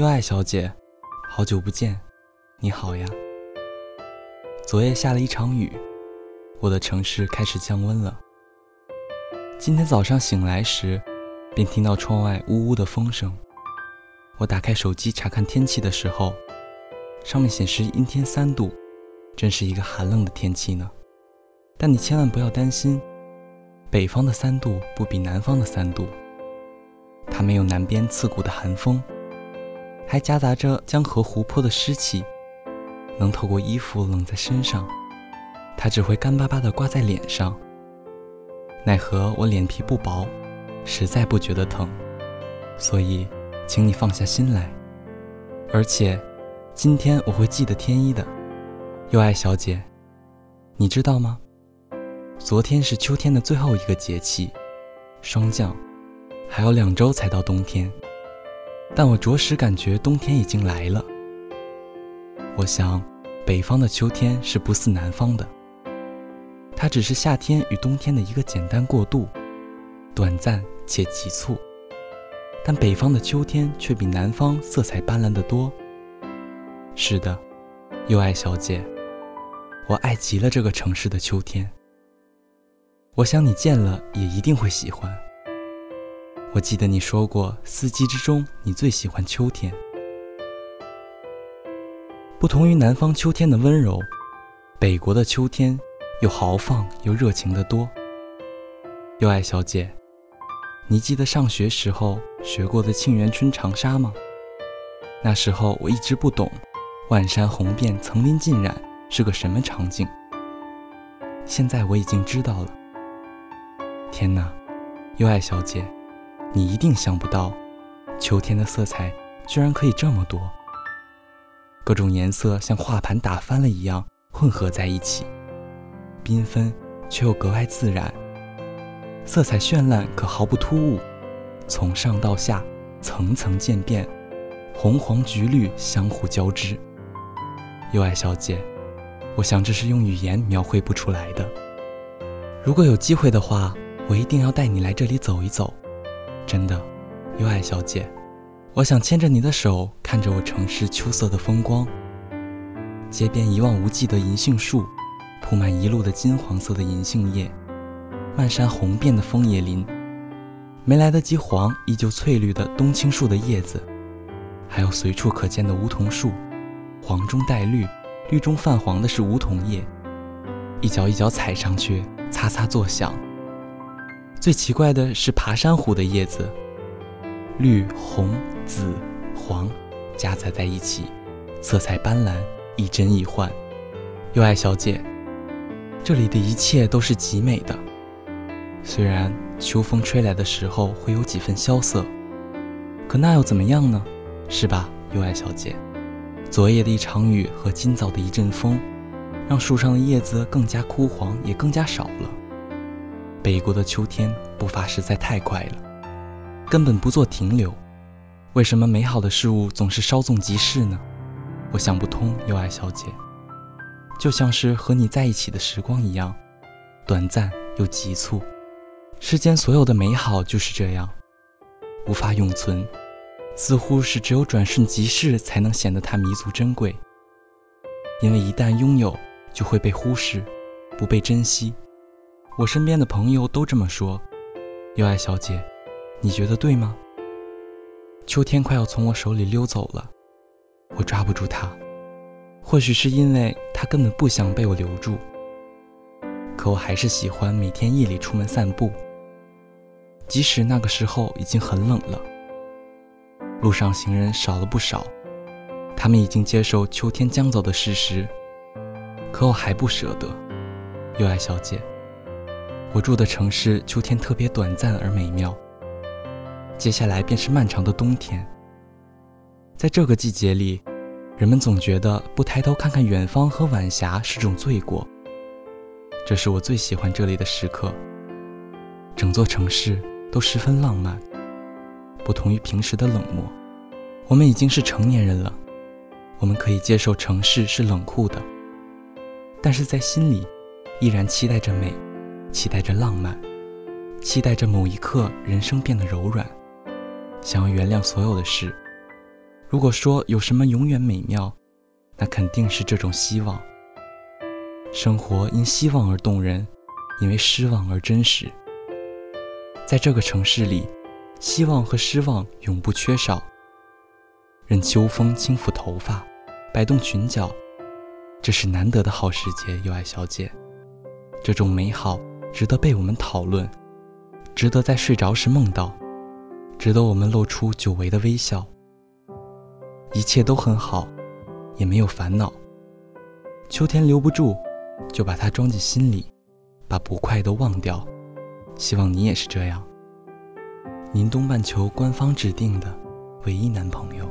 优爱小姐，好久不见，你好呀。昨夜下了一场雨，我的城市开始降温了。今天早上醒来时，便听到窗外呜呜的风声。我打开手机查看天气的时候，上面显示阴天三度，真是一个寒冷的天气呢。但你千万不要担心，北方的三度不比南方的三度，它没有南边刺骨的寒风。还夹杂着江河湖泊的湿气，能透过衣服冷在身上，它只会干巴巴地挂在脸上。奈何我脸皮不薄，实在不觉得疼，所以，请你放下心来。而且，今天我会记得添衣的，又爱小姐，你知道吗？昨天是秋天的最后一个节气，霜降，还有两周才到冬天。但我着实感觉冬天已经来了。我想，北方的秋天是不似南方的，它只是夏天与冬天的一个简单过渡，短暂且急促。但北方的秋天却比南方色彩斑斓得多。是的，优爱小姐，我爱极了这个城市的秋天。我想你见了也一定会喜欢。我记得你说过，四季之中你最喜欢秋天。不同于南方秋天的温柔，北国的秋天又豪放又热情得多。优爱小姐，你记得上学时候学过的《沁园春·长沙》吗？那时候我一直不懂，万山红遍，层林尽染是个什么场景。现在我已经知道了。天哪，优爱小姐！你一定想不到，秋天的色彩居然可以这么多，各种颜色像画盘打翻了一样混合在一起，缤纷却又格外自然，色彩绚烂可毫不突兀，从上到下层层渐变，红黄橘绿相互交织。优爱小姐，我想这是用语言描绘不出来的。如果有机会的话，我一定要带你来这里走一走。真的，优爱小姐，我想牵着你的手，看着我城市秋色的风光。街边一望无际的银杏树，铺满一路的金黄色的银杏叶，漫山红遍的枫叶林，没来得及黄依旧翠绿的冬青树的叶子，还有随处可见的梧桐树，黄中带绿，绿中泛黄的是梧桐叶，一脚一脚踩上去，擦擦作响。最奇怪的是爬山虎的叶子，绿、红、紫、黄夹杂在一起，色彩斑斓，亦真亦幻。优爱小姐，这里的一切都是极美的。虽然秋风吹来的时候会有几分萧瑟，可那又怎么样呢？是吧，优爱小姐？昨夜的一场雨和今早的一阵风，让树上的叶子更加枯黄，也更加少了。北国的秋天步伐实在太快了，根本不做停留。为什么美好的事物总是稍纵即逝呢？我想不通，优爱小姐。就像是和你在一起的时光一样，短暂又急促。世间所有的美好就是这样，无法永存，似乎是只有转瞬即逝才能显得它弥足珍贵。因为一旦拥有，就会被忽视，不被珍惜。我身边的朋友都这么说，优爱小姐，你觉得对吗？秋天快要从我手里溜走了，我抓不住它，或许是因为它根本不想被我留住。可我还是喜欢每天夜里出门散步，即使那个时候已经很冷了，路上行人少了不少，他们已经接受秋天将走的事实，可我还不舍得，优爱小姐。我住的城市秋天特别短暂而美妙，接下来便是漫长的冬天。在这个季节里，人们总觉得不抬头看看远方和晚霞是种罪过。这是我最喜欢这里的时刻，整座城市都十分浪漫，不同于平时的冷漠。我们已经是成年人了，我们可以接受城市是冷酷的，但是在心里依然期待着美。期待着浪漫，期待着某一刻人生变得柔软，想要原谅所有的事，如果说有什么永远美妙，那肯定是这种希望。生活因希望而动人，因为失望而真实。在这个城市里，希望和失望永不缺少。任秋风轻抚头发，摆动裙角，这是难得的好时节，友爱小姐。这种美好值得被我们讨论，值得在睡着时梦到，值得我们露出久违的微笑。一切都很好，也没有烦恼。秋天留不住。就把它装进心里，把不快都忘掉。希望你也是这样。您东半球官方指定的唯一男朋友。